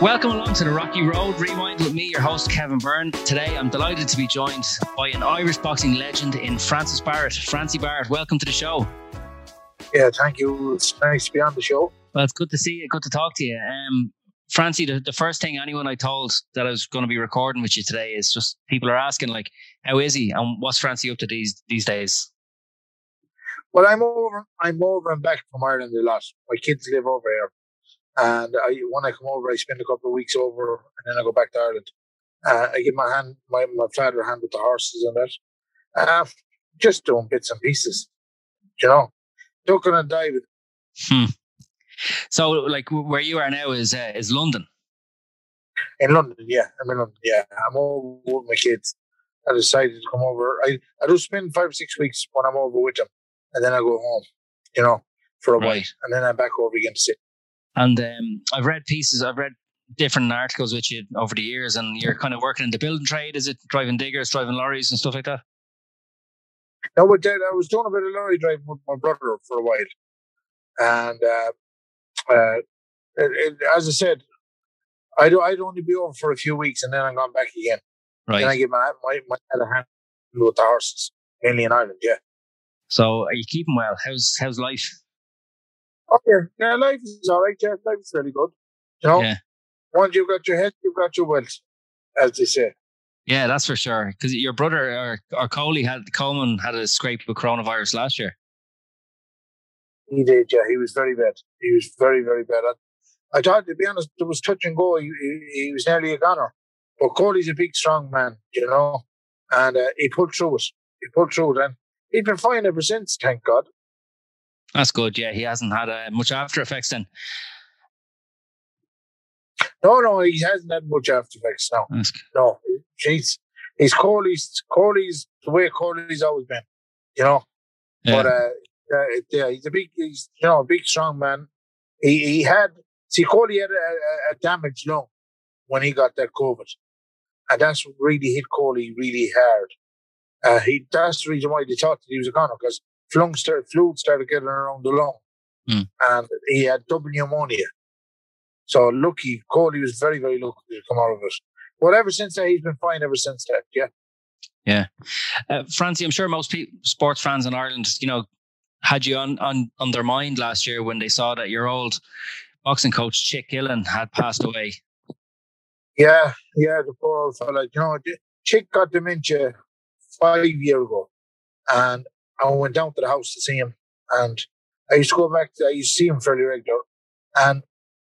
Welcome along to the Rocky Road Rewind with me, your host Kevin Byrne. Today, I'm delighted to be joined by an Irish boxing legend in Francis Barrett. Francie Barrett, welcome to the show. Yeah, thank you. It's nice to be on the show. Well, it's good to see you. Good to talk to you. Um, Francie, the, the first thing anyone I told that I was going to be recording with you today is just people are asking like, how is he and what's Francie up to these these days? Well, I'm over. I'm over and back from Ireland a lot. My kids live over here. And I, when I come over, I spend a couple of weeks over, and then I go back to Ireland. Uh, I give my hand, my, my father a hand with the horses and that. Uh, just doing bits and pieces, you know, ducking and diving. Hmm. So, like, where you are now is uh, is London. In London, yeah, I'm in London. Yeah, I'm over with my kids. I decided to come over. I I do spend five or six weeks when I'm over with them, and then I go home, you know, for a right. while, and then I'm back over again to sit. And um, I've read pieces, I've read different articles with you over the years, and you're kind of working in the building trade. Is it driving diggers, driving lorries, and stuff like that? No, but I was doing a bit of lorry driving with my brother for a while, and uh, uh, it, it, as I said, I'd I'd only be over for a few weeks, and then I'm gone back again. Right. Then I get my my my other hand with the horses, mainly in Ireland. Yeah. So, are you keeping well? How's how's life? Oh yeah, yeah, life is all right. Yeah, life is very good. You know, yeah. once you've got your head, you've got your wealth, as they say. Yeah, that's for sure. Because your brother or, or Coley had Coleman had a scrape with coronavirus last year. He did, yeah. He was very bad. He was very, very bad. I, I thought, to be honest, it was touch and go. He, he, he was nearly a goner. But Coley's a big, strong man, you know, and uh, he pulled through it. He pulled through it, and he's been fine ever since. Thank God. That's good. Yeah, he hasn't had uh, much after effects then. No, no, he hasn't had much after effects. No, no. Jeez, he's Coley's. Coley's the way Coley's always been. You know, yeah. but uh, uh, yeah, he's a big, he's you know, a big strong man. He he had see Coley had a, a damaged lung when he got that COVID, and that's what really hit Coley really hard. Uh, he that's the reason why they thought that he was a goner because started, fluid started getting around the lung. Mm. And he had double pneumonia. So lucky, Coley was very, very lucky to come out of it. But ever since that, he's been fine ever since that, yeah. Yeah. Uh, Francie, I'm sure most people, sports fans in Ireland, you know, had you on, on, on their mind last year when they saw that your old boxing coach, Chick Gillen, had passed away. Yeah, yeah, the poor old fella. You know, Chick got dementia five years ago. And I went down to the house to see him, and I used to go back. To, I used to see him fairly regular, and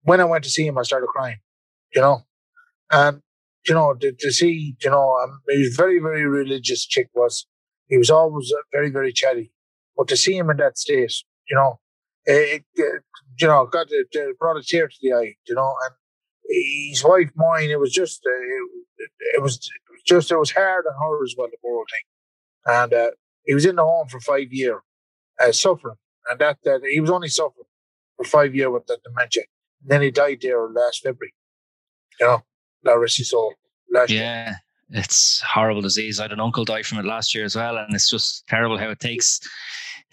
when I went to see him, I started crying. You know, and you know to, to see, you know, um, he was very, very religious. Chick was. He was always very, very chatty, but to see him in that state, you know, it, it you know got it, it, brought a tear to the eye. You know, and his wife, mine, it was just, uh, it, it, was just, it was hard on her as well, the whole thing. And uh, he was in the home for five years, uh, suffering, and that, that he was only suffering for five years with that dementia. And then he died there last February. You know, that rest his soul. Last yeah. Year. it's horrible disease. I had an uncle die from it last year as well, and it's just terrible how it takes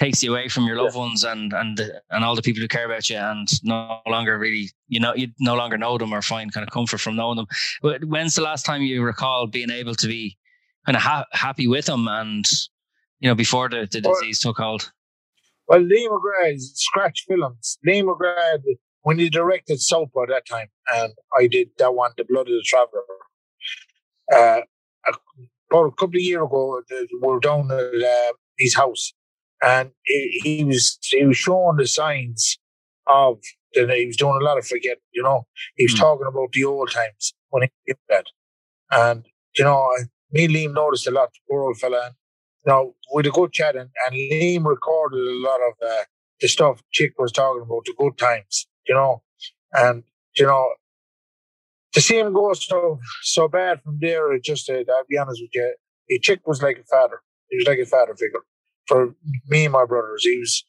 takes you away from your loved yeah. ones and and and all the people who care about you, and no longer really you know you no longer know them or find kind of comfort from knowing them. But when's the last time you recall being able to be kind of ha- happy with them and you know before the, the disease took hold? Well, Liam McGrath, Scratch Films. Liam McGrath, when he directed Soap at that time, and I did that one, The Blood of the Traveler. Uh, about a couple of years ago, we were down at uh, his house, and he, he, was he was showing the signs of that he was doing a lot of forgetting. You know, he was mm. talking about the old times when he did that, and you know, me and Liam noticed a lot. Poor old fella, now, with a good chat, and, and Liam recorded a lot of uh, the stuff Chick was talking about, the good times, you know, and, you know, to see him go so so bad from there, it just, uh, I'll be honest with you, Chick was like a father. He was like a father figure for me and my brothers. He was,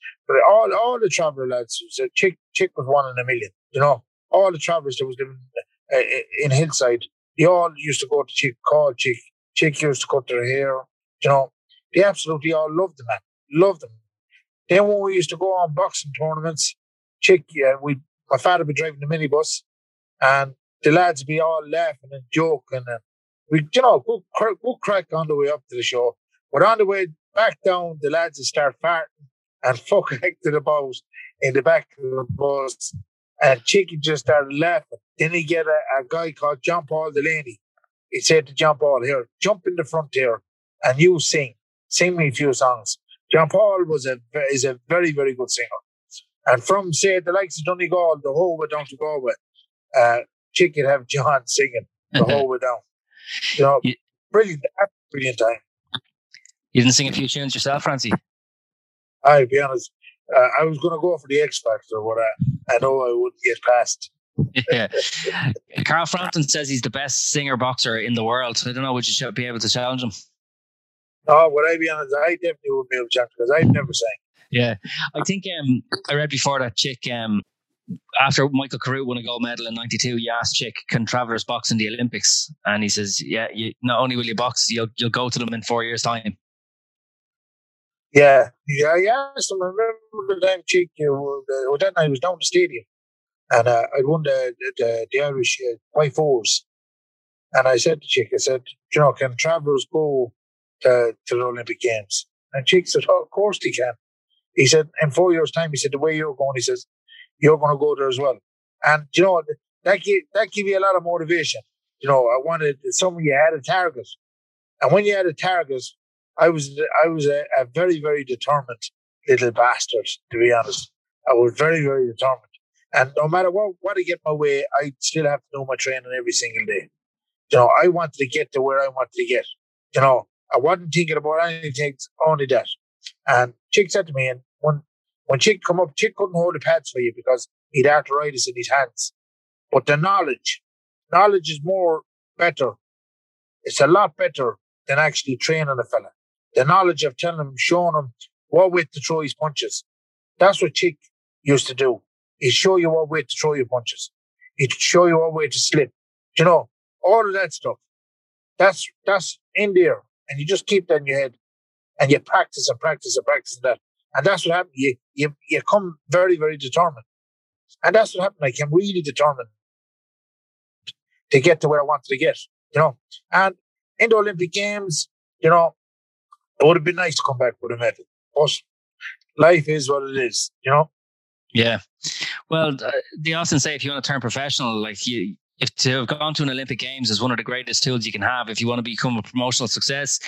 all all the traveller lads, was Chick, Chick was one in a million, you know, all the travellers that was living uh, in Hillside, they all used to go to Chick, call Chick. Chick used to cut their hair, you know, they absolutely all loved the man, loved him. Then when we used to go on boxing tournaments, chick, yeah, we my father would be driving the minibus, and the lads would be all laughing and joking, and we, you know, good crack on the way up to the show. But on the way back down, the lads would start farting and fucking to the bows in the back of the bus. And Chicky just started laughing. Then he get a, a guy called John Paul Delaney. He said to John Paul, here, jump in the front here and you sing sing me a few songs. John Paul was a is a very very good singer, and from say the likes of Donegal, the whole way down to Galway, uh, she could have John singing the whole way down. You know, you, brilliant, brilliant time. You didn't sing a few tunes yourself, Francie. I'll be honest. Uh, I was going to go for the X Factor, but I, I know I wouldn't get past. yeah. Carl Frampton says he's the best singer boxer in the world. I don't know, would you be able to challenge him? Oh, would I be honest? I definitely would be to because I've never sang. Yeah, I think um, I read before that chick um, after Michael Carruth won a gold medal in '92, you asked Chick, "Can Travellers box in the Olympics?" And he says, "Yeah, you, not only will you box, you'll you'll go to them in four years' time." Yeah, yeah, yeah. So I remember the time Chick, you uh, that night I was down the stadium, and uh, I'd won the the, the Irish uh, by fours, and I said to Chick, I said, "You know, can Travellers go to, to the Olympic Games. And Chick said, oh, of course he can. He said, in four years' time, he said, the way you're going, he says, you're going to go there as well. And, you know, that gave, that give you a lot of motivation. You know, I wanted someone you had a target. And when you had a target, I was I was a, a very, very determined little bastard, to be honest. I was very, very determined. And no matter what, what I get my way, I still have to do my training every single day. You know, I wanted to get to where I wanted to get. You know, I wasn't thinking about anything, only that. And Chick said to me, and when when Chick come up, Chick couldn't hold the pads for you because he'd arthritis in his hands. But the knowledge, knowledge is more better. It's a lot better than actually training a fella. The knowledge of telling him, showing him what way to throw his punches. That's what Chick used to do. He'd show you what way to throw your punches. He'd show you what way to slip. You know, all of that stuff. That's that's in there and you just keep that in your head and you practice and practice and practice that. And that's what happened. You, you, you come very, very determined. And that's what happened. I came really determined to get to where I wanted to get, you know. And in the Olympic Games, you know, it would have been nice to come back with a medal. But life is what it is, you know. Yeah. Well, uh, they often say if you want to turn professional, like you, if to have gone to an Olympic Games is one of the greatest tools you can have if you want to become a promotional success.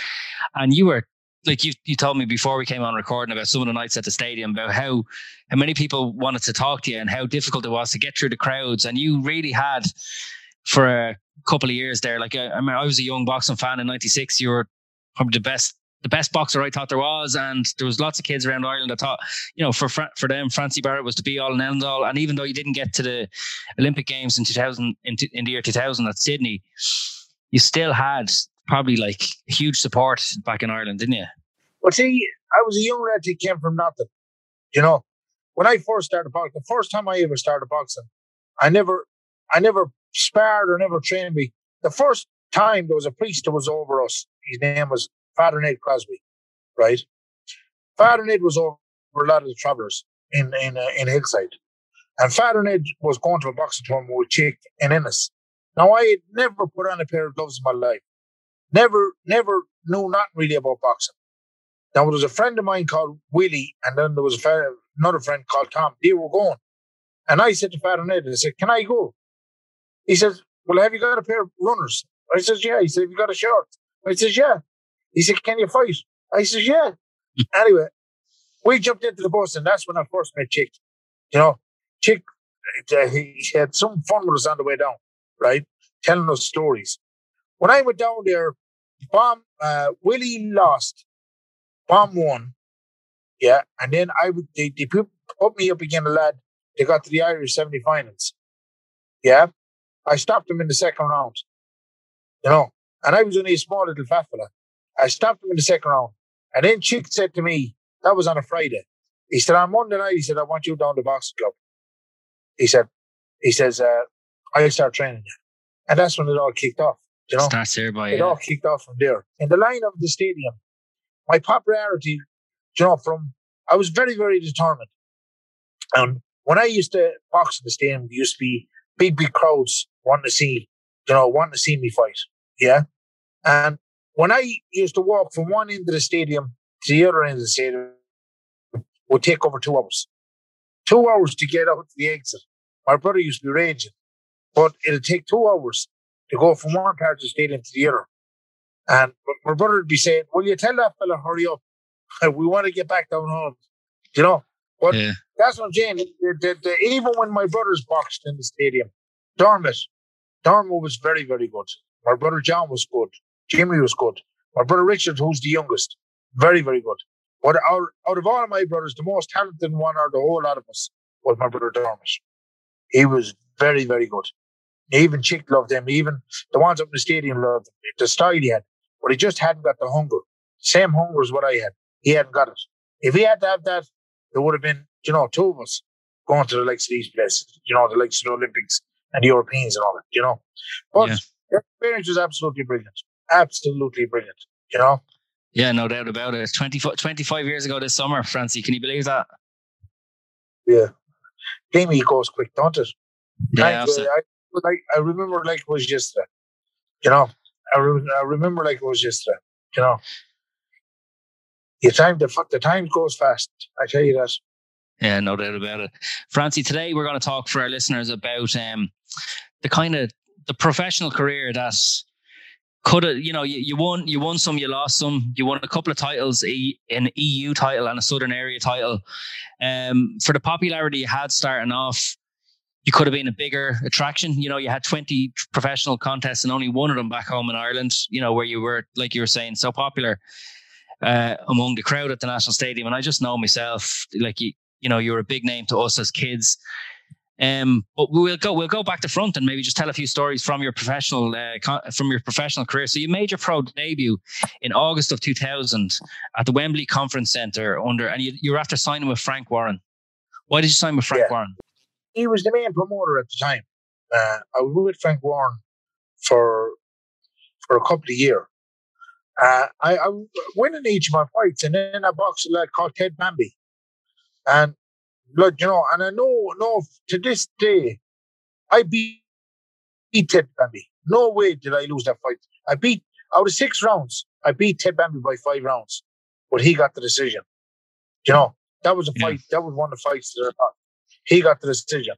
And you were like you you told me before we came on recording about some of the nights at the stadium about how how many people wanted to talk to you and how difficult it was to get through the crowds. And you really had for a couple of years there. Like I, I mean, I was a young boxing fan in '96. You were probably the best the best boxer I thought there was, and there was lots of kids around Ireland that thought, you know, for for them, Francie Barrett was to be all and end all. And even though you didn't get to the Olympic Games in 2000, in, in the year 2000 at Sydney, you still had probably like huge support back in Ireland, didn't you? Well, see, I was a young lad who came from nothing. You know, when I first started boxing, the first time I ever started boxing, I never, I never sparred or never trained me. The first, time, there was a priest that was over us. His name was Father Ned Crosby, right? Father Ned was over a lot of the travelers in in uh, in Hillside, and Father Ned was going to a boxing tournament with Chick and Ennis. Now I had never put on a pair of gloves in my life. Never, never knew not really about boxing. Now there was a friend of mine called Willie, and then there was a friend, another friend called Tom. They were going, and I said to Father Ned, I said, "Can I go?" He says, "Well, have you got a pair of runners?" I says, "Yeah." He said, "Have you got a shirt?" I says, "Yeah." He said, "Can you fight?" I says, "Yeah." anyway, we jumped into the bus, and that's when I first met Chick. You know, Chick, uh, he had some fun with us on the way down, right? Telling us stories. When I went down there, Bomb uh, Willie lost, Bomb won, yeah, and then I would they, they put, me up against a lad. They got to the Irish semi-finals, yeah. I stopped him in the second round, you know, and I was only a small little fat fella. I stopped him in the second round, and then Chick said to me, that was on a Friday. He said, on Monday night, he said, I want you down to boxing club. He said, he says, uh, I'll start training you. And that's when it all kicked off. You know, Starts there by it yeah. all kicked off from there. In the line of the stadium, my popularity, you know, from I was very, very determined. And when I used to box in the stadium, there used to be big, big crowds wanting to see, you know, wanting to see me fight. Yeah. And when I used to walk from one end of the stadium to the other end of the stadium, it would take over two hours. Two hours to get out to the exit. My brother used to be raging, but it'll take two hours to go from one part of the stadium to the other. And my brother would be saying, Will you tell that fella, hurry up? we want to get back down home. You know? But Yeah. that's what I'm saying. The- the- the- even when my brothers boxed in the stadium, Dermot, Dermot was very, very good. My brother John was good. Jimmy was good. My brother Richard, who's the youngest, very, very good. But out, out of all of my brothers, the most talented one out of the whole lot of us was my brother Dermot. He was very, very good. Even Chick loved him. Even the ones up in the stadium loved him. The style he had. But he just hadn't got the hunger. Same hunger as what I had. He hadn't got it. If he had to have that, there would have been, you know, two of us going to the likes of these places, you know, the likes of the Olympics and the Europeans and all that, you know. But Yeah. the experience was absolutely brilliant. Absolutely brilliant, you know. Yeah, no doubt about it. 25, 25 years ago this summer, Francie, can you believe that? Yeah. Game goes quick, don't it? Yeah, Time, absolutely. I, I remember like it was yesterday. You know, I, re- I remember like it was yesterday. You know, the time the the time goes fast. I tell you that. Yeah, no doubt about it. Francie, today we're going to talk for our listeners about um, the kind of the professional career that could have, you know, you, you won, you won some, you lost some, you won a couple of titles, an EU title and a Southern Area title. Um, for the popularity you had starting off, you could have been a bigger attraction. You know, you had 20 professional contests and only one of them back home in Ireland, you know, where you were, like you were saying, so popular uh, among the crowd at the National Stadium. And I just know myself, like you, you know, you're a big name to us as kids. Um, but we'll go we'll go back to front and maybe just tell a few stories from your professional uh, con- from your professional career. So you made your pro debut in August of 2000 at the Wembley Conference Centre under, and you, you were after signing with Frank Warren. Why did you sign with Frank Yeah. Warren? He was the main promoter at the time. Uh, I was with Frank Warren for for a couple of years. Uh, I, I was winning each of my fights, and then I boxed a lad called Ted Bami, and look, you know, and I know, know to this day, I beat, beat Ted Bami. No way did I lose that fight. I beat out of six rounds. I beat Ted Bami by five rounds, but he got the decision. You know, that was a Yeah. fight. That was one of the fights that I thought he got the decision.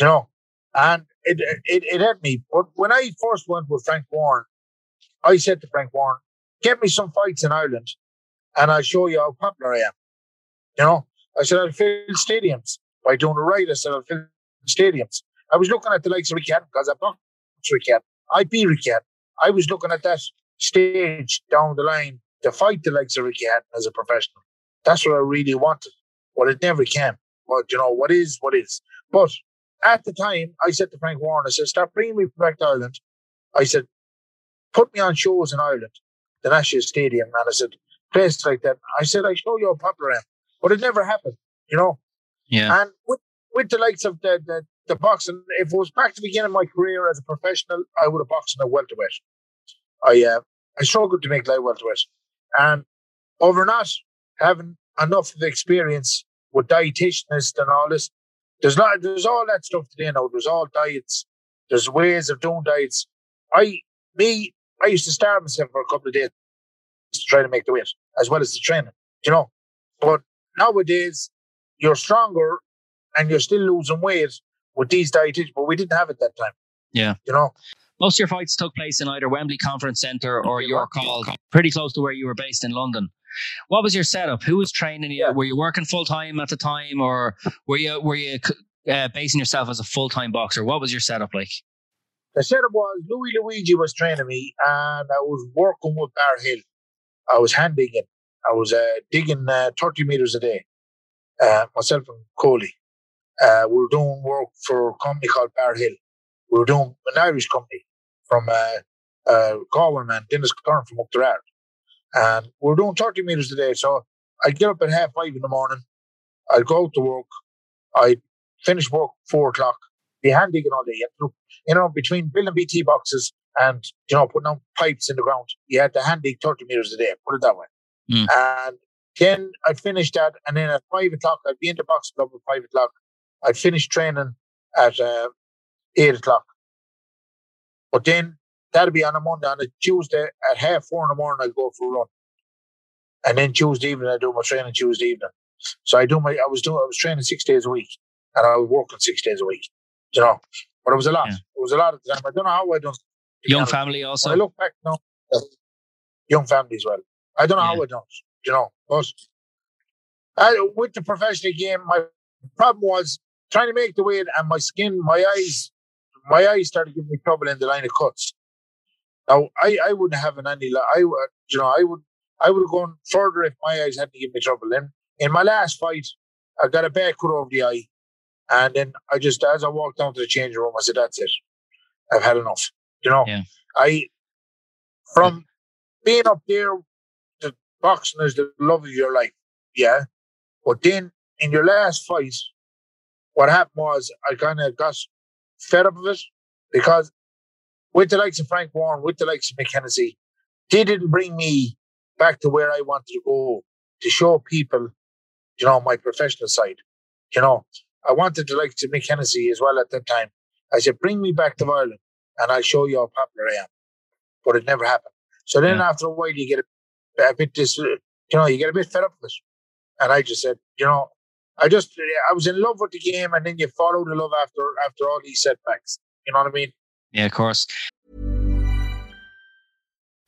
You know, and it it it hurt me. But when I first went with Frank Warren, I said to Frank Warren, "Get me some fights in Ireland, and I'll show you how popular I am." You know, I said I'll fill stadiums by doing it right. I said I'll fill stadiums. I was looking at the likes of Ricard because I boxed Ricard. I beat Ricard. I was looking at that stage down the line to fight the likes of Ricard as a professional. That's what I really wanted. But it never came. But you know, what is, what is. But at the time, I said to Frank Warren, I said, start bringing me back to Ireland. I said, put me on shows in Ireland, the National Stadium. And I said, places like that. I said, I show you how popular I am. Um, But it never happened, you know. Yeah, And with, with the likes of the, the, the boxing, if it was back to the beginning of my career as a professional, I would have boxed in a welterweight. I uh, I struggled to make light welterweight, and over not having enough of experience with dietitianists and all this, there's not there's all that stuff today now. There's all diets. There's ways of doing diets. I me I used to starve myself for a couple of days to try to make the weight as well as the training. You know, but nowadays you're stronger and you're still losing weight with these dietitians, but we didn't have it that time. Yeah. You know, most of your fights took place in either Wembley Conference Centre or York Hall, pretty close to where you were based in London. What was your setup? Who was training you? Yeah. Were you working full time at the time, or were you were you uh, basing yourself as a full time boxer? What was your setup like? the setup was Louis Luigi was training me, and I was working with Bar Hill. I was handing digging. I was uh, digging uh, 30 meters a day, uh, myself and Coley. Uh, we were doing work for a company called Bar Hill. We were doing an Irish company from uh, uh, Galway man, Dennis Curran from up the road. And we were doing 30 meters a day. So I'd get up at half five in the morning. I'd go out to work. I'd finish work four o'clock. Be hand digging all day. You, you know, between building BT boxes and, you know, putting down pipes in the ground, you had to hand dig 30 meters a day, put it that way. Mm. And then I'd finish that. And then at five o'clock, I'd be in the box club at five o'clock. I'd finish training at uh, eight o'clock. But then that'd be on a Monday. On a Tuesday at half four in the morning, I'd go for a run. And then Tuesday evening, I do my training Tuesday evening. So I do my, I was doing, I was training six days a week, and I was working six days a week. You know, but it was a lot. Yeah. It was a lot at the time. I don't know how I done. Young family When I look back now, young family as well. I don't know how Yeah. Done. it, You know, but I, with the professional game, my problem was trying to make the weight, and my skin, my eyes, my eyes started giving me trouble in the line of cuts. Now, I, I wouldn't have an any. I would, you know, I would, I would have gone further if my eyes hadn't given me trouble. Then in my last fight, I got a bad cut over the eye, and then I just, as I walked down to the changing room, I said, "That's it. I've had enough." You know, Yeah. I from being up there, the boxing is the love of your life, yeah. But then in your last fight, what happened was I kind of got fed up of it because with the likes of Frank Warren, with the likes of Hennessy, they didn't bring me back to where I wanted to go to show people, you know, my professional side. You know, I wanted the likes of Mick Hennessy as well at that time. I said, bring me back to Ireland and I'll show you how popular I am. But it never happened. So then Yeah. after a while, you get a, a bit dis, you know, you get a bit fed up with it. And I just said, you know, I just, I was in love with the game, and then you follow the love after after all these setbacks. You know what I mean? Yeah, of course.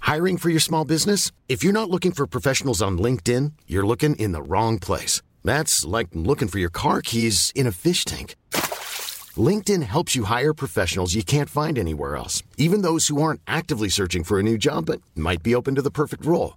Hiring for your small business? If you're not looking for professionals on LinkedIn, you're looking in the wrong place. That's like looking for your car keys in a fish tank. LinkedIn helps you hire professionals you can't find anywhere else, even those who aren't actively searching for a new job but might be open to the perfect role.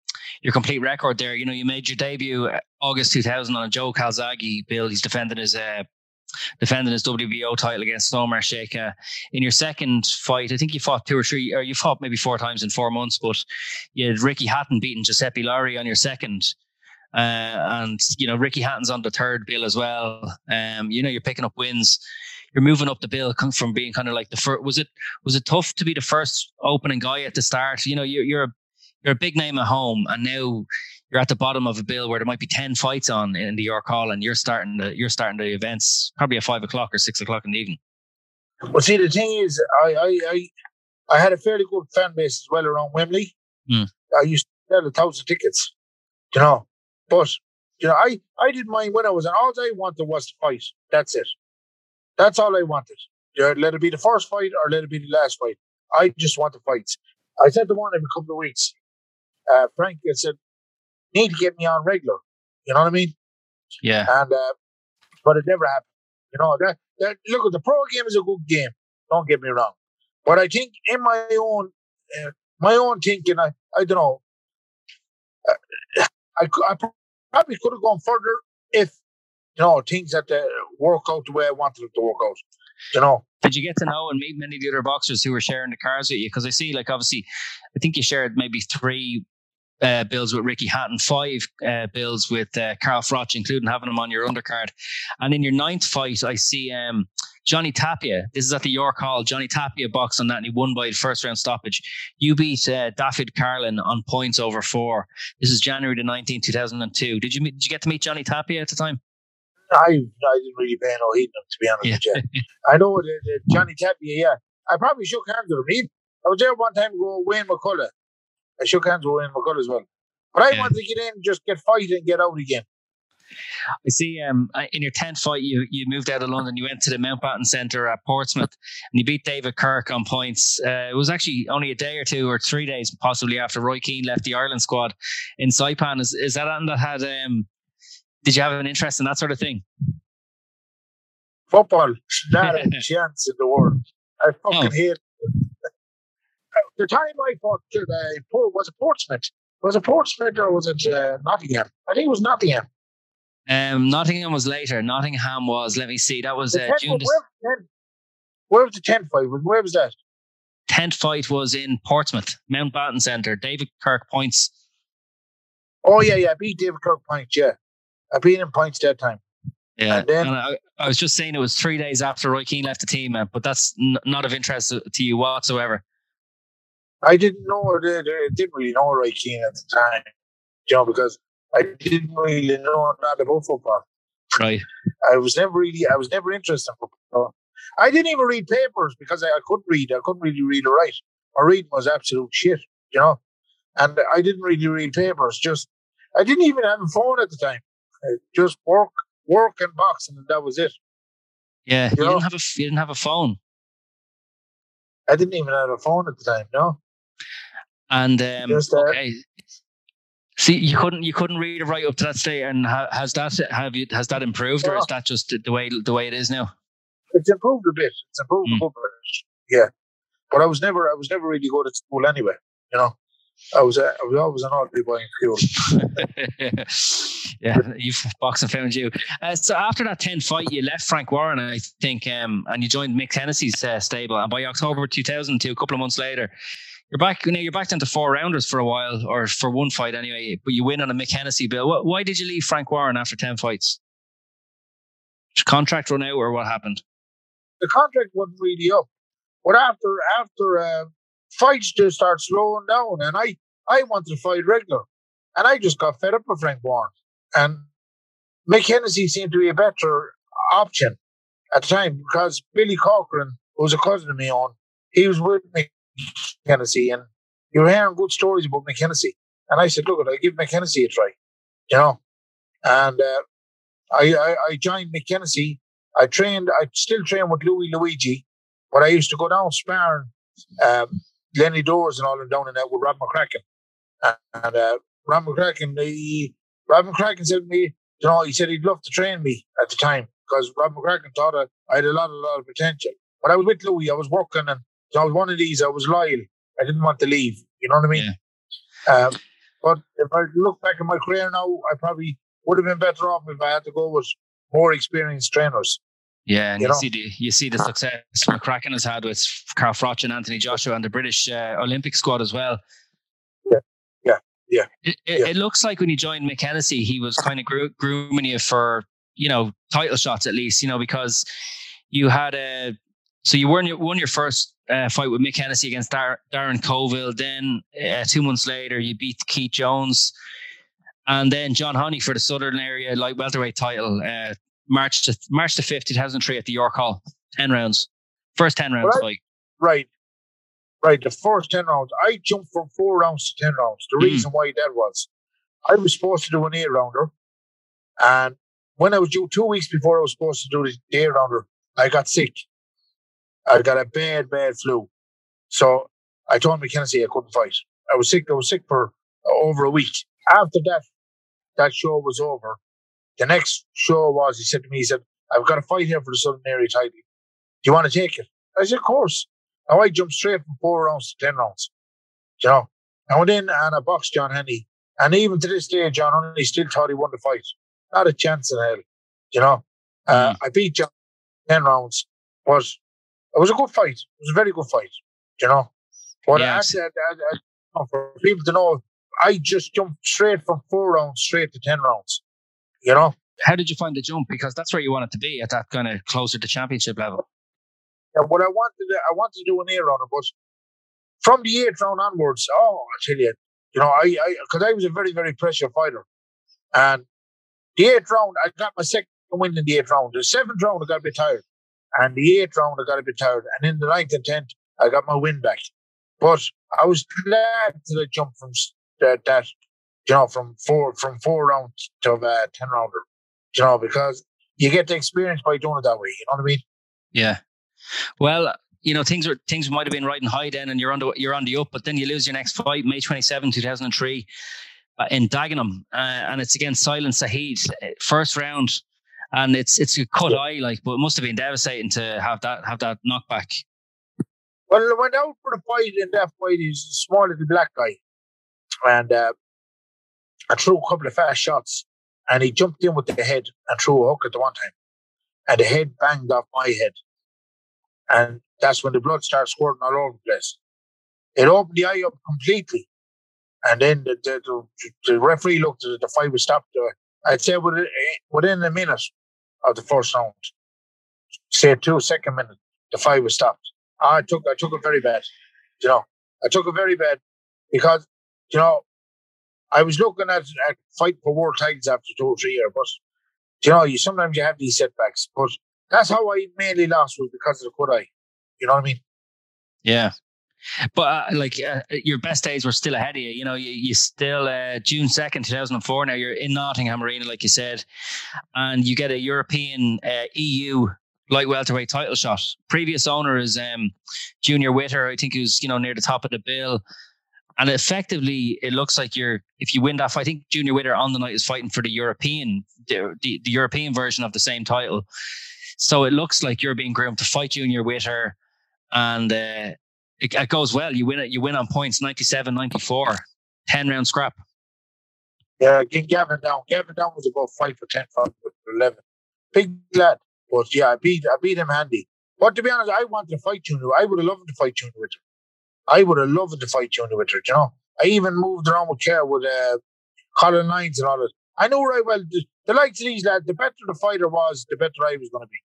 your complete record there. You know, you made your debut uh, August 2000 on a Joe Calzaghe bill. He's defending his uh, defending his WBO title against Omar Sheika. In your second fight, I think you fought two or three, or you fought maybe four times in four months, but you had Ricky Hatton beating Giuseppe Lauri on your second. Uh, and you know Ricky Hatton's on the third bill as well. Um, you know you're picking up wins. you're moving up the bill from being kind of like the first. Was it was it tough to be the first opening guy at the start? You know, you're you're a, you're a big name at home, and now you're at the bottom of a bill where there might be ten fights on in the York Hall, and you're starting the you're starting the events probably at five o'clock or six o'clock in the evening. Well, see, the thing is, I I I, I had a fairly good fan base as well around Wembley. Mm. I used to sell a thousand tickets, you know, but you know, I I didn't mind when I was, and all I wanted was to fight. That's it. That's all I wanted. let it be the first fight or let it be the last fight. I just want the fights. I said to one every couple of weeks. Uh, Frank I said, need to get me on regular. You know what I mean? Yeah. And uh, but it never happened. You know that that look at the pro game is a good game. Don't get me wrong, but I think in my own uh, my own thinking, I I don't know. Uh, I, I probably could have gone further if you know things had to work out the way I wanted it to work out. You know. Did you get to know and meet many of the other boxers who were sharing the cars with you? Because I see, like, obviously, I think you shared maybe three uh, bills with Ricky Hatton, five uh, bills with uh, Carl Froch, including having him on your undercard. And in your ninth fight, I see um, Johnny Tapia. This is at the York Hall. Johnny Tapia boxed on that and he won by the first round stoppage. You beat uh, David Carlin on points over four. This is January the 19th, 2002. Did you, did you get to meet Johnny Tapia at the time? I, I didn't really pay no heed to be honest yeah. with you. I know that, that Johnny Tapia, yeah. I probably shook hands with him. I was there one time with Wayne McCullough. I shook hands with Wayne McCullough as well. But I yeah. wanted to get in, just get fighting, and get out again. I see. Um, in your tenth fight, you you moved out of London. You went to the Mountbatten Centre at Portsmouth, and you beat David Kirk on points. Uh, it was actually only a day or two or three days, possibly after Roy Keane left the Ireland squad in Saipan. Is is that that had? Um, did you have an interest in that sort of thing? Football, not a chance in the world. I fucking oh. hate. The time I fought, uh, was it Portsmouth? Was it Portsmouth or was it uh, Nottingham? I think it was Nottingham. Um, Nottingham was later. Nottingham was. Let me see. That was uh, June. Where, where, was the tenth fight? Where was that? Tenth fight was in Portsmouth, Mountbatten Centre. David Kirk points. Oh yeah, yeah. I beat David Kirk points. Yeah, I beat him points that time. Yeah, and then, and I, I, was just saying it was three days after Roy Keane left the team, uh, but that's n- not of interest to you whatsoever. I didn't know, I didn't really know Roy Keane at the time, you know, because I didn't really know not about football. Right. I was never really, I was never interested in football. I didn't even read papers because I, I couldn't read. I couldn't really read or write. My reading was absolute shit, you know. And I didn't really read papers. Just, I didn't even have a phone at the time. Just work, work and boxing, and that was it. Yeah, you, you didn't have a, you didn't have a phone. I didn't even have a phone at the time. No. And um, okay, see, you couldn't you couldn't read it right up to that state, and has that have you has that improved, or is that just the way the way it is now? It's improved a bit. It's improved mm. a bit. Yeah, but I was never I was never really good at school anyway. You know, I was uh, I was always an oddly boy in school. yeah, you've boxing found you. Uh, so after that ten fight, you left Frank Warren, I think, um, and you joined Mick Hennessy's uh, stable. And by October 2002, a couple of months later, you're back. You know, you're back down to four rounders for a while, or for one fight anyway. But you win on a Mick bill. Why did you leave Frank Warren after ten fights? Did contract run out, or what happened? The contract wasn't really up, but after after uh, fights just start slowing down, and I I wanted to fight regular, and I just got fed up with Frank Warren, and Mick seemed to be a better option at the time because Billy Corcoran, who was a cousin of my on he was with me Hennessy, and you're hearing good stories about Hennessy. And I said, look, I give Hennessy a try, you know. And uh, I, I, I joined Hennessy. I trained, I still train with Louis Luigi, but I used to go down sparring um, Lenny Daws and all them down in there with Rob McCracken. And uh, Rob McCracken, he, Rob McCracken said to me, you know, he said he'd love to train me at the time because Rob McCracken thought I had a lot, a lot of potential. But I was with Louis, I was working and I was one of these. I was loyal. I didn't want to leave. You know what I mean? Yeah. Um, but if I look back at my career now, I probably would have been better off if I had to go with more experienced trainers. Yeah, and you, you see the you see the success McCracken has had with Carl Froch and Anthony Joshua and the British uh, Olympic squad as well. Yeah, yeah, yeah. It, it, yeah. it, looks like when you joined Hennessy, he was kind of grooming you for you know title shots at least. You know because you had a so you won your won your first uh, fight with Mick Hennessy against Dar- Darren Colville. Then uh, two months later, you beat Keith Jones, and then John Honey for the Southern Area light welterweight title. Uh, March to March the fifth, two thousand three, at the York Hall. Ten rounds, first ten rounds Right. fight. Right. Right. The first 10 rounds, I jumped from four rounds to 10 rounds. The Mm. reason why that was, I was supposed to do an eight rounder. And when I was due two weeks before I was supposed to do the eight rounder, I got sick. I got a bad, bad flu. So I told McKenzie I couldn't fight. I was sick. I was sick for over a week. After that, that show was over. The next show was, he said to me, he said, I've got a fight here for the Southern Area title. Do you want to take it? I said, of course. Now I jumped straight from four rounds to ten rounds. You know, I went in and I boxed John Henney. And even to this day, John Henney still thought he won the fight. Not a chance in hell. You know, uh, I beat John 10 rounds. But it was a good fight. It was a very good fight. You know, what Yeah, I said, I, I, for people to know, I just jumped straight from four rounds straight to 10 rounds. You know, How did you find the jump? Because that's where you wanted to be at that kind of closer to championship level. And what I wanted, to, I wanted to do an eight rounder, but from the eighth round onwards, oh, I tell you, you know, I, I, because I was a very, very pressure fighter, and the eighth round, I got my second win in the eighth round. The seventh round, I got a bit tired, and the eighth round, I got a bit tired, and in the ninth and tenth, I got my win back. But I was glad that I jumped from that, that you know, from four from four rounds to uh, ten rounder, you know, because you get the experience by doing it that way. You know what I mean? Yeah. Well, you know things were things might have been riding high then, and you're on the you're on the up, but then you lose your next fight, May 27, 2003, uh, in Dagenham, uh, and it's against Silence Saheed, uh, first round, and it's it's a cut eye like, but it must have been devastating to have that have that knockback. Well, I went out for the fight, and that fight is a small little black guy. And uh, I threw a couple of fast shots, and he jumped in with the head and threw a hook at the one time. And the head banged off my head. And that's when the blood started squirting all over the place. It opened the eye up completely. And then the, the, the, the referee looked at it, the fight was stopped. Uh, I'd say within, within a minute of the first round, say two second minute, the fight was stopped. I took I took it very bad. You know, I took it very bad because you know I was looking at at fight for world titles after two or three years, but you know, you sometimes you have these setbacks. But that's how I mainly lost was because of the cut eye. You know what I mean? Yeah. But uh, like uh, your best days were still ahead of you. You know, you, you still uh, June second, two thousand and four. Now you're in Nottingham Arena, like you said, and you get a European uh, EU light welterweight title shot. Previous owner is um, Junior Witter. I think who's you know near the top of the bill, and effectively it looks like you're if you win that fight. I think Junior Witter on the night is fighting for the European the, the, the European version of the same title. So it looks like you're being groomed to fight Junior Witter, and uh, it, it goes well. You win it. You win on points 97, 94, 10 round scrap. Yeah, Gavin Down. Gavin Down was about five for ten, five for eleven. Big lad. But yeah, I beat I beat him handy. But to be honest, I wanted to fight Junior. I would have loved to fight Junior Witter. I would have loved to fight Junior Witter, you know. I even moved around with Care with uh, Colin Lynes and all that. I know right well the, the likes of these lads, the better the fighter was, the better I was going to be.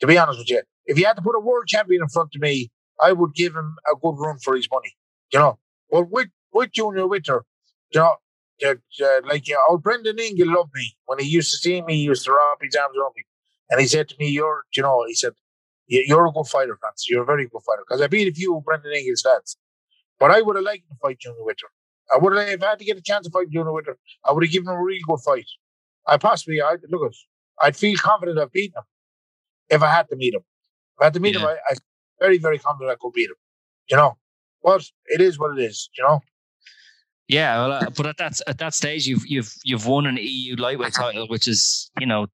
To be honest with you, if you had to put a world champion in front of me, I would give him a good run for his money. You know, but with with Junior Witter, you know, uh, uh, like uh, old Brendan Ingle loved me when he used to see me. He used to wrap his arms around me, and he said to me, "You're, you know," he said, "You- "You're a good fighter, Francis. You're a very good fighter." Because I beat a few Brendan Ingle's lads, but I would have liked to fight Junior Witter. I would have, if I had to get a chance to fight Junior Witter, I would have given him a really good fight. I possibly, I look at, I'd feel confident of beating him if I had to meet him. If I had to meet him, I, I very, very confident I could beat him. You know, but it is what it is. You know. Yeah, well, uh, but at that at that stage, you've you've you've won an EU lightweight title, which is you know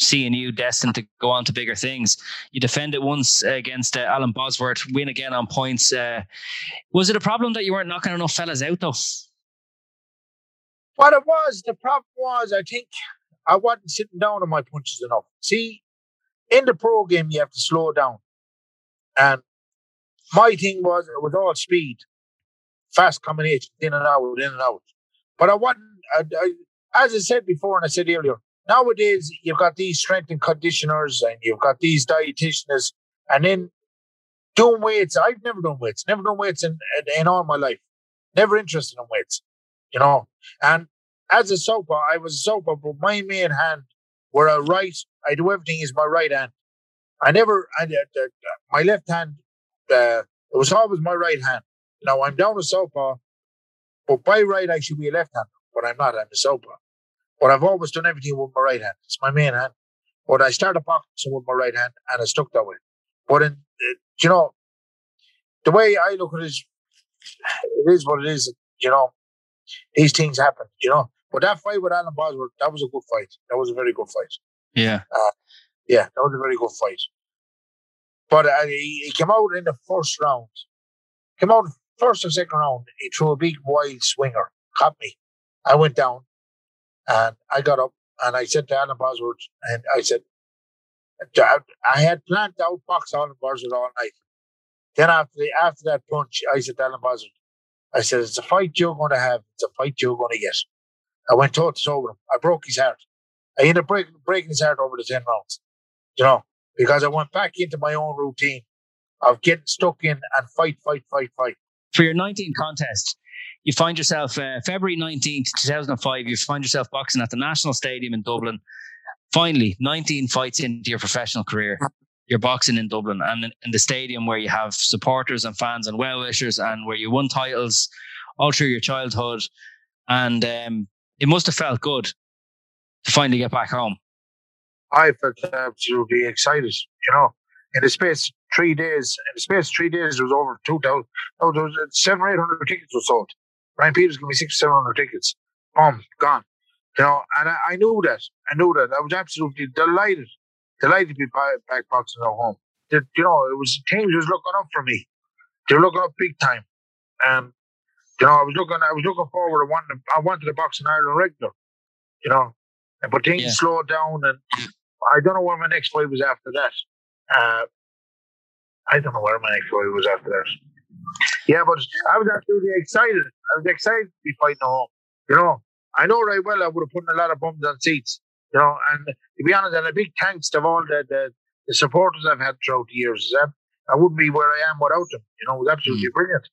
seeing you destined to go on to bigger things. You defended once against uh, Alan Bosworth, win again on points. Uh, was it a problem that you weren't knocking enough fellas out though? What it was, the problem was, I think I wasn't sitting down on my punches enough. See, in the pro game, you have to slow down. And my thing was, it was all speed, fast combinations, in and out, in and out. But I wasn't, I, I, as I said before, and I said earlier, nowadays you've got these strength and conditioners and you've got these dietitians and then doing weights. I've never done weights, never done weights in, in, in all my life. Never interested in weights, you know. And as a southpaw, I was a but my main hand where I write, I do everything is my right hand. I never, I, uh, my left hand, uh, it was always my right hand. Now I'm down a southpaw, but by right I should be a left hand, but I'm not. I'm a southpaw. But I've always done everything with my right hand. It's my main hand. But I started boxing with my right hand, and I stuck that way. But in, uh, you know, the way I look at it is, it is what it is. You know, these things happen. You know, but that fight with Alan Bosworth, that was a good fight. That was a very good fight. Yeah. Uh, yeah, that was a very good fight. But uh, he, he, came out in the first round. Came out first or second round. He threw a big wild swinger, caught me. I went down, and I got up, and I said to Alan Bosworth, and I said, I had planned to outbox Alan Bosworth all night. Then after the, after that punch, I said to Alan Bosworth, I said, it's a fight you're going to have. It's a fight you're going to get. I went toe to toe with him. I broke his heart. I ended up breaking, breaking his heart over the 10 rounds, you know, because I went back into my own routine of getting stuck in and fight, fight, fight, fight. For your 19 contest, you find yourself uh, February 19th, 2005, you find yourself boxing at the National Stadium in Dublin. Finally, 19 fights into your professional career. You're boxing in Dublin and in, in the stadium where you have supporters and fans and well wishers and where you won titles all through your childhood. And um, it must have felt good to finally get back home. I felt absolutely excited, you know. In the space three days, in the space three days, oh, there was over 2,000, no, there was seven or 800 tickets were sold. Brian Peters gave me six, 700 tickets. Boom, gone. You know, and I, I, knew that. I knew that. I was absolutely delighted, delighted to be back boxing at home. That, you know, it was teams was looking up for me. They were looking up big time. And you know, I was looking, I was looking forward. I wanted, I wanted to box in Ireland regular. You know, but things yeah. slowed down, and I don't know where my next fight was after that. Uh, I don't know where my next fight was after that. Yeah, but I was absolutely excited. I was excited to be fighting at home. You know, I know right well I would have put in a lot of bums on seats. You know, and to be honest, and a big thanks to all the, the, the supporters I've had throughout the years. that I wouldn't be where I am without them. You know, it was absolutely mm. brilliant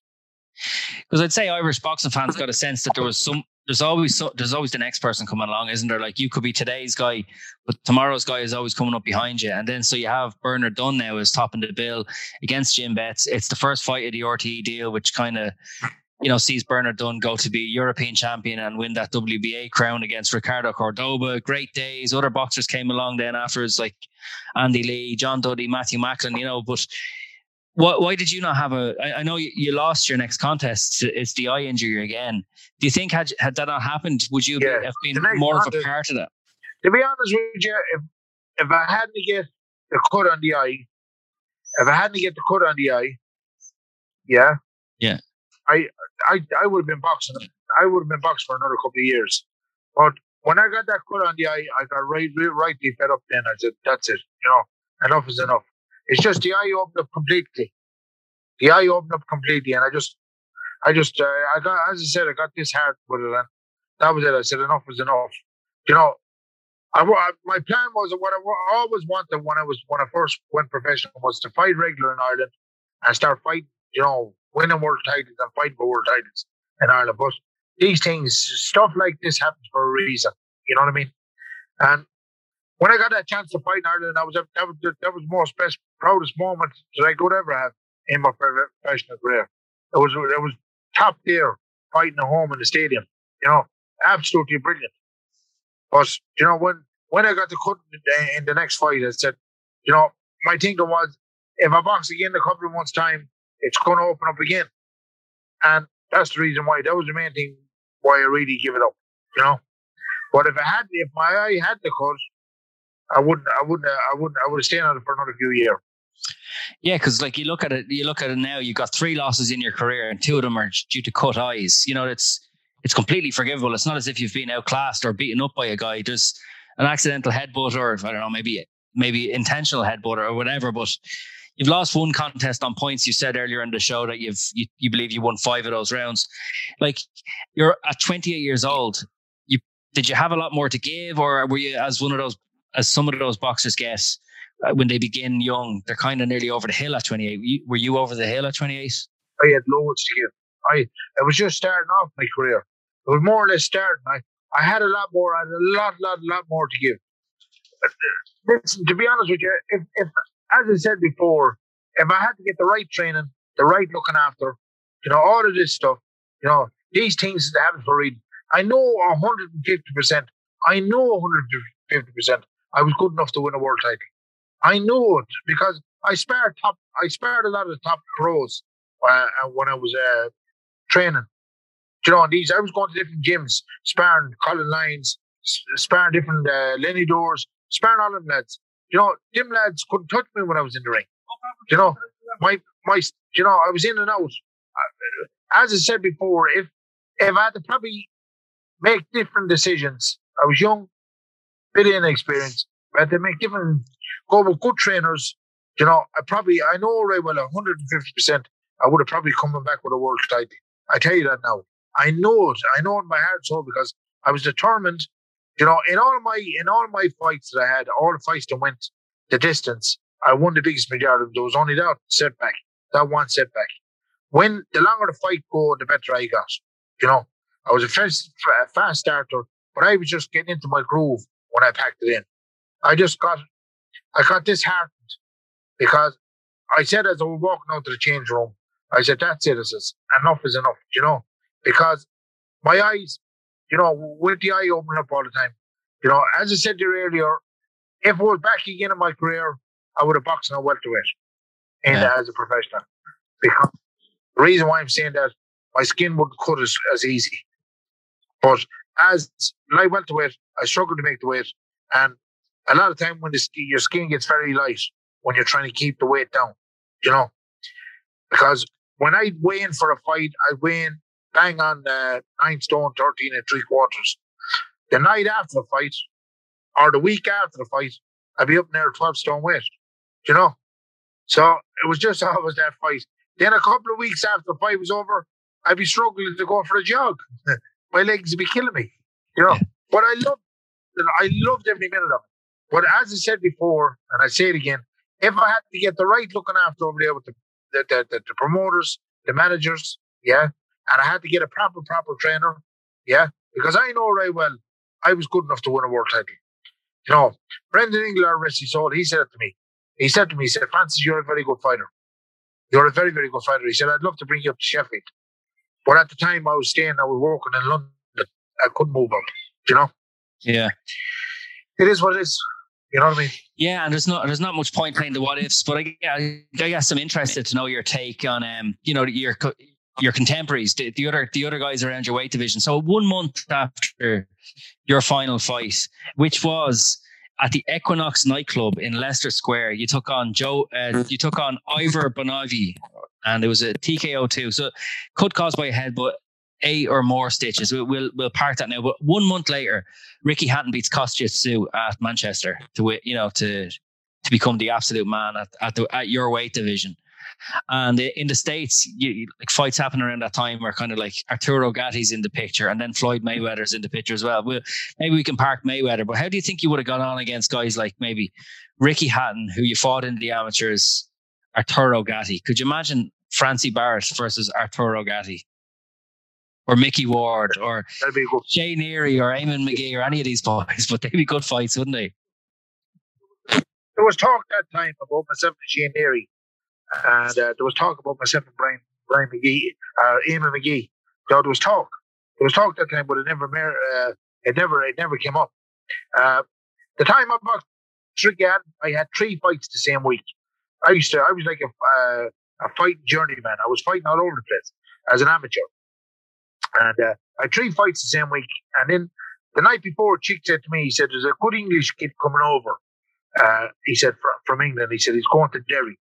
because I'd say Irish boxing fans got a sense that there was some. There's always so, there's always the next person coming along, isn't there? Like you could be today's guy, but tomorrow's guy is always coming up behind you. And then so you have Bernard Dunne now is topping the bill against Jim Betts. It's the first fight of the RTE deal, which kind of you know sees Bernard Dunne go to be European champion and win that WBA crown against Ricardo Cordoba. Great days. Other boxers came along then afterwards, like Andy Lee, John Duddy, Matthew Macklin. You know, but why, why did you not have a? I, I know you, you, lost your next contest. It's the eye injury again. Do you think had had that not happened, would you yeah. have been more of a part of that? To be honest with you, if if I hadn't get the cut on the eye, if I hadn't get the cut on the eye, yeah, yeah, I I I would have been boxing. I would have been boxing for another couple of years. But when I got that cut on the eye, I got right, right, right fed up. Then I said, "That's it. You know, enough is enough." It's just the eye opened up completely. The eye opened up completely, and I just, I just, uh, I got, as I said, I got this heart with it, and that was it. I said enough was enough. You know, I, my plan was what I always wanted when I was when I first went professional was to fight regular in Ireland and start fighting, you know, winning world titles and fighting for world titles in Ireland. But these things, stuff like this happens for a reason. You know what I mean? And when I got that chance to fight in Ireland, that was that was that was most best, proudest moment that I could ever have in my professional career. It was it was top tier fighting at home in the stadium. You know, absolutely brilliant. But you know when when I got to cut in the next fight, I said, you know, my thinking was if I box again in a couple of months' time, it's going to open up again, and that's the reason why. That was the main thing why I really give it up. You know, but if I had, if my eye had the cut, I wouldn't, I wouldn't, I wouldn't, I would have stayed on it for another few years. Yeah, because like you look at it, you look at it now. You've got three losses in your career, and two of them are due to cut eyes. You know, it's it's completely forgivable. It's not as if you've been outclassed or beaten up by a guy. There's an accidental headbutt, or I don't know, maybe maybe intentional headbutt or whatever. But you've lost one contest on points. You said earlier in the show that you've you, you believe you won five of those rounds. Like you're at 28 years old You did you have a lot more to give, or were you as one of those as some of those boxers guess uh, when they begin young, they're kind of nearly over the hill at 28. Were you over the hill at 28? I had loads to give. I it was just starting off my career. It was more or less starting. I, I had a lot more. I had a lot, lot, lot more to give. Listen, to be honest with you, if, if as I said before, if I had to get the right training, the right looking after, you know, all of this stuff, you know, these things that happen for reading, I know 150%. I know 150%. I was good enough to win a world title. I know it because I sparred top. I sparred a lot of the top pros uh, uh when I was uh, training. You know, these I was going to different gyms, sparring Colin Lynes, sparring different uh, Lenny Daws, sparring all them lads. You know, them lads couldn't touch me when I was in the ring. You know, my my. You know, I was in and out. Uh, as I said before, if if I had to probably make different decisions, I was young, bit inexperienced. Had to make different go with good trainers. You know, I probably I know right well 150 percent I would have probably come back with a world title. I tell you that now. I know it. I know it in my heart so because I was determined. You know, in all my in all my fights that I had, all the fights that went the distance, I won the biggest majority of them. There was only that setback, that one setback. When the longer the fight go, the better I got. You know, I was a fast, fast starter, but I was just getting into my groove when I packed it in. I just got, I got disheartened because I said as I was walking out to the change room, I said, that's it. Says, enough is enough, you know, because my eyes, you know, with the eye open up all the time, you know, as I said earlier, if I was back again in my career, I would have boxed in a welterweight and yeah. as a professional. Because the reason why I'm saying that, my skin wouldn't cut as, as easy. But as light welterweight, I struggle to make the weight. And a lot of time when the, your skin gets very light, when you're trying to keep the weight down, you know, because when I weigh in for a fight, I weigh in bang on uh, nine stone, 13 and three quarters. The night after the fight, or the week after the fight, I'd be up near 12 stone weight, you know? So it was just always that fight. Then a couple of weeks after the fight was over, I'd be struggling to go for a jog. My legs would be killing me, you know? Yeah. But I loved, I loved every minute of it. But as I said before, and I say it again, if I had to get the right looking after over there with the the, the, the, the promoters, the managers, yeah. And I had to get a proper, proper trainer, yeah, because I know right well I was good enough to win a world title. You know, Brendan Ingle, rest his soul, he said it to me. He said to me, he said, Francis, you're a very good fighter. You're a very, very good fighter. He said, I'd love to bring you up to Sheffield. But at the time I was staying, I was working in London. I couldn't move up, you know? Yeah. It is what it is. You know what I mean? Yeah, and there's not there's not much point playing the what ifs, but I, I, I guess I'm interested to know your take on um you know your your contemporaries, the, the other the other guys around your weight division. So one month after your final fight, which was at the Equinox nightclub in Leicester Square, you took on Joe. Uh, you took on Ivor Bonavi, and it was a TKO too. So cut caused by a head, but eight or more stitches. We'll, we'll, we'll park that now. But one month later, Ricky Hatton beats Kostya at Manchester to you know to to become the absolute man at at, the, at your weight division. And in the states, you, like fights happen around that time where kind of like Arturo Gatti's in the picture, and then Floyd Mayweather's in the picture as well. well. Maybe we can park Mayweather, but how do you think you would have gone on against guys like maybe Ricky Hatton, who you fought in the amateurs, Arturo Gatti? Could you imagine Francie Barrett versus Arturo Gatti? Or Mickey Ward or Shea Neary or Eamonn Magee or any of these boys, but they'd be good fights, wouldn't they? There was talk that time about myself and Shea Neary, and uh, there was talk about myself and Brian Brian McGee, uh, Eamonn Magee. there was talk. There was talk that time, but it never, uh, it never, it never came up. Uh, the time I boxed Tricky I had three fights the same week. I used to, I was like a, uh, a fighting journeyman. I was fighting all over the place as an amateur. And uh, I three fights the same week. And then the night before, Chick said to me, he said, There's a good English kid coming over. Uh, he said, from, from England. He said, He's going to Derry.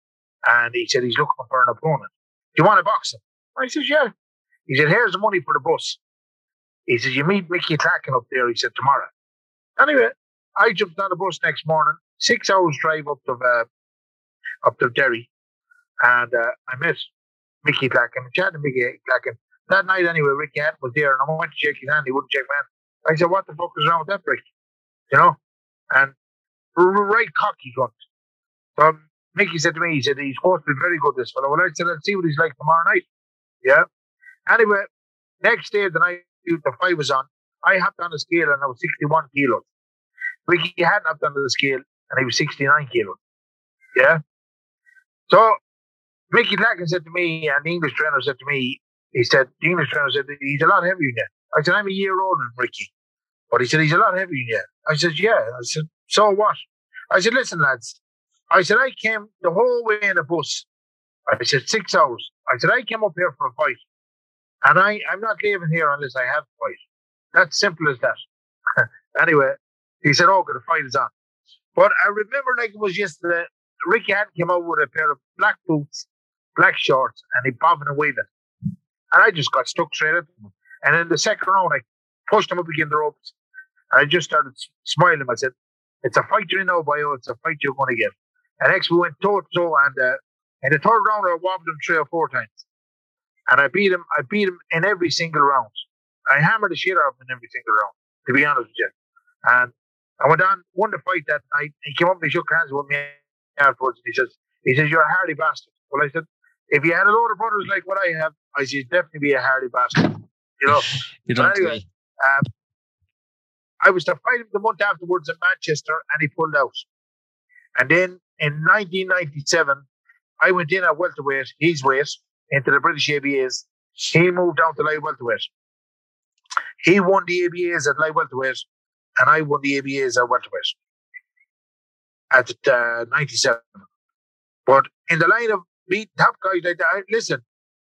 And he said, He's looking for an opponent. Do you want to box him? I said, Yeah. He said, Here's the money for the bus. He said, You meet Mickey Clacken up there. He said, Tomorrow. Anyway, I jumped on the bus next morning, six hours drive up to uh, up to Derry, and uh, I met Mickey Clacken, to Mickey Clacken, that night anyway, Ricky Hatton was there, and I went to shake his hand. He wouldn't shake my hand. I said, what the fuck is wrong with that brick? You know? And right cocky cunt. So Mickey said to me, he said, he's supposed to be very good, this fellow. Well, I said, let's see what he's like tomorrow night. Yeah. Anyway, next day, the night the fight was on, I hopped on the scale and I was 61 kilos. Ricky Hatton hopped on the scale and he was 69 kilos. Yeah. So Mickey Clacken said to me, and the English trainer said to me, he said, the English trainer said, he's a lot heavier than you. I said, I'm a year older than Ricky. But he said, he's a lot heavier than you. I said, yeah. I said, so what? I said, listen, lads. I said, I came the whole way in a bus. I said, six hours. I said, I came up here for a fight. And I, I'm not leaving here unless I have a fight. That's simple as that. anyway, he said, oh, the fight is on. But I remember like it was yesterday, Ricky had came out with a pair of black boots, black shorts, and he bobbing away them. And I just got stuck straight at. And in the second round, I pushed him up against the ropes. And I just started smiling. I said, it's a fight you know, bio. It's a fight you're going to get. And next we went toe to toe. And uh, in the third round, I wobbled him three or four times. And I beat him. I beat him in every single round. I hammered the shit out of him in every single round, to be honest with you. And I went on, won the fight that night. He came up and he shook hands with me afterwards. And he says, he says, you're a hardy bastard. Well, I said, if you had a load of brothers like what I have, I you'd definitely be a hardy bastard. You know? you don't anyway, um, I was to fight him the month afterwards in Manchester and he pulled out. And then in 1997, I went in at welterweight, his weight, into the British ABAs. He moved down to light welterweight. He won the ABAs at light welterweight, and I won the ABAs at welterweight at uh, 97. But in the line of beat top guys like that, listen,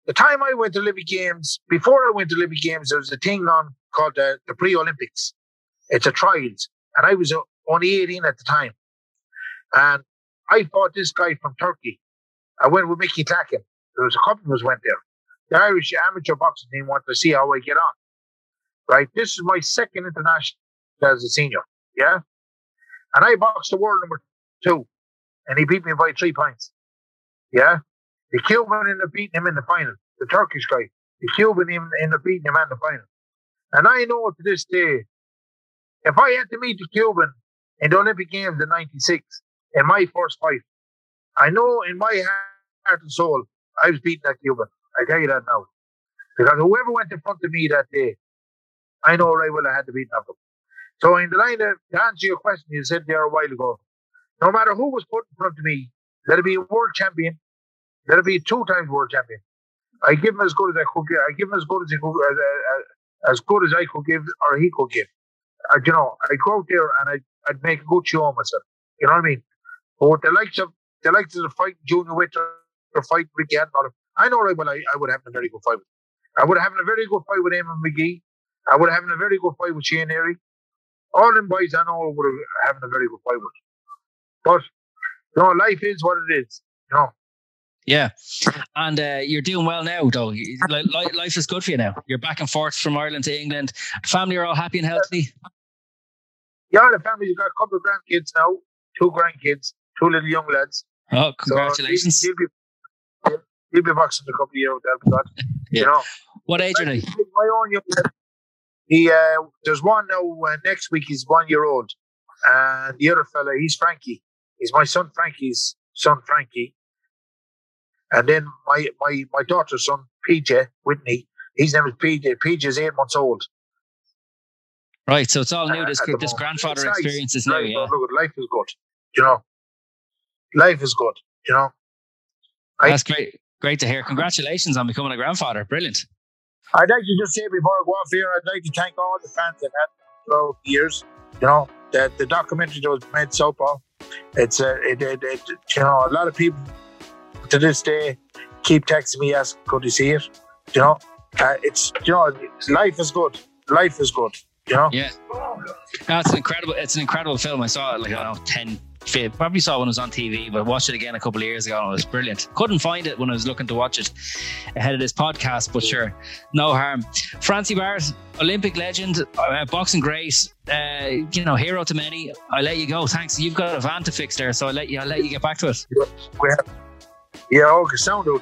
the time I went to Olympic Games, before I went to Olympic Games, there was a thing on called uh, the pre Olympics. It's a trials. And I was uh, only 18 at the time. And I fought this guy from Turkey. I went with Mickey Clacken. There was a couple of us went there. The Irish amateur boxing team wanted to see how I get on. Right? This is my second international as a senior. Yeah? And I boxed the world number two. And he beat me by three points. Yeah? The Cuban ended up beating him in the final. The Turkish guy. The Cuban ended up beating him in the final. And I know to this day, if I had to meet the Cuban in the Olympic Games in 96, in my first fight, I know in my heart and soul, I was beating that Cuban. I tell you that now. Because whoever went in front of me that day, I know right well I had to beat them. So in the line of, to answer your question, you said there a while ago, no matter who was put in front of me, let it be a world champion, it be two times world champion. I give him as good as I could give. I give him as good as he could, as, as, as good as I could give, or he could give. I, you know, I go out there and I, I'd make a good show of myself. You know what I mean? But with the likes of the likes of the fight Junior Witter or fight Ricky Hatton, I know right well I, I would have a very good fight. I would have a very good fight with Eamonn Magee. I would have a very good fight with Shea Neary. All them boys I know would have having a very good fight with. But you know, life is what it is. You know. Yeah, and uh, you're doing well now, though. Life is good for you now. You're back and forth from Ireland to England. Family are all happy and healthy. Yeah, the family's got a couple of grandkids now, two grandkids, two little young lads. Oh, congratulations! So he'll, he'll, be, he'll be boxing a couple of years old. yeah. You know, what age are they? My own young lad. He uh, there's one now. Uh, next week he's one year old, and the other fella he's Frankie. He's my son Frankie's son Frankie and then my my my daughter's son, PJ Whitney, his name is PJ. PJ is eight months old. Right, so it's all new. This uh, this grandfather nice. experience is new. Life, yeah. Look, life is good. You know, life is good. You know. That's great. Great to hear. Congratulations on becoming a grandfather. Brilliant. I'd like to just say before I go off here, I'd like to thank all the fans that had throughout the years. You know, the, the documentary that was made so far, it's a, it, it, it, you know, a lot of people to this day keep texting me, asking, could you see it? You know, uh, it's, you know, life is good. Life is good. You know? Yeah. No, it's an incredible, it's an incredible film. I saw it like, I don't know, 10, probably saw it when it was on TV, but I watched it again a couple of years ago and it was brilliant. Couldn't find it when I was looking to watch it ahead of this podcast, but sure, no harm. Francie Barrett, Olympic legend, uh, boxing great, uh, you know, hero to many. I'll let you go. Thanks. You've got a van to fix there, so I'll let you. I'll let you get back to it. Yeah. e é a audição do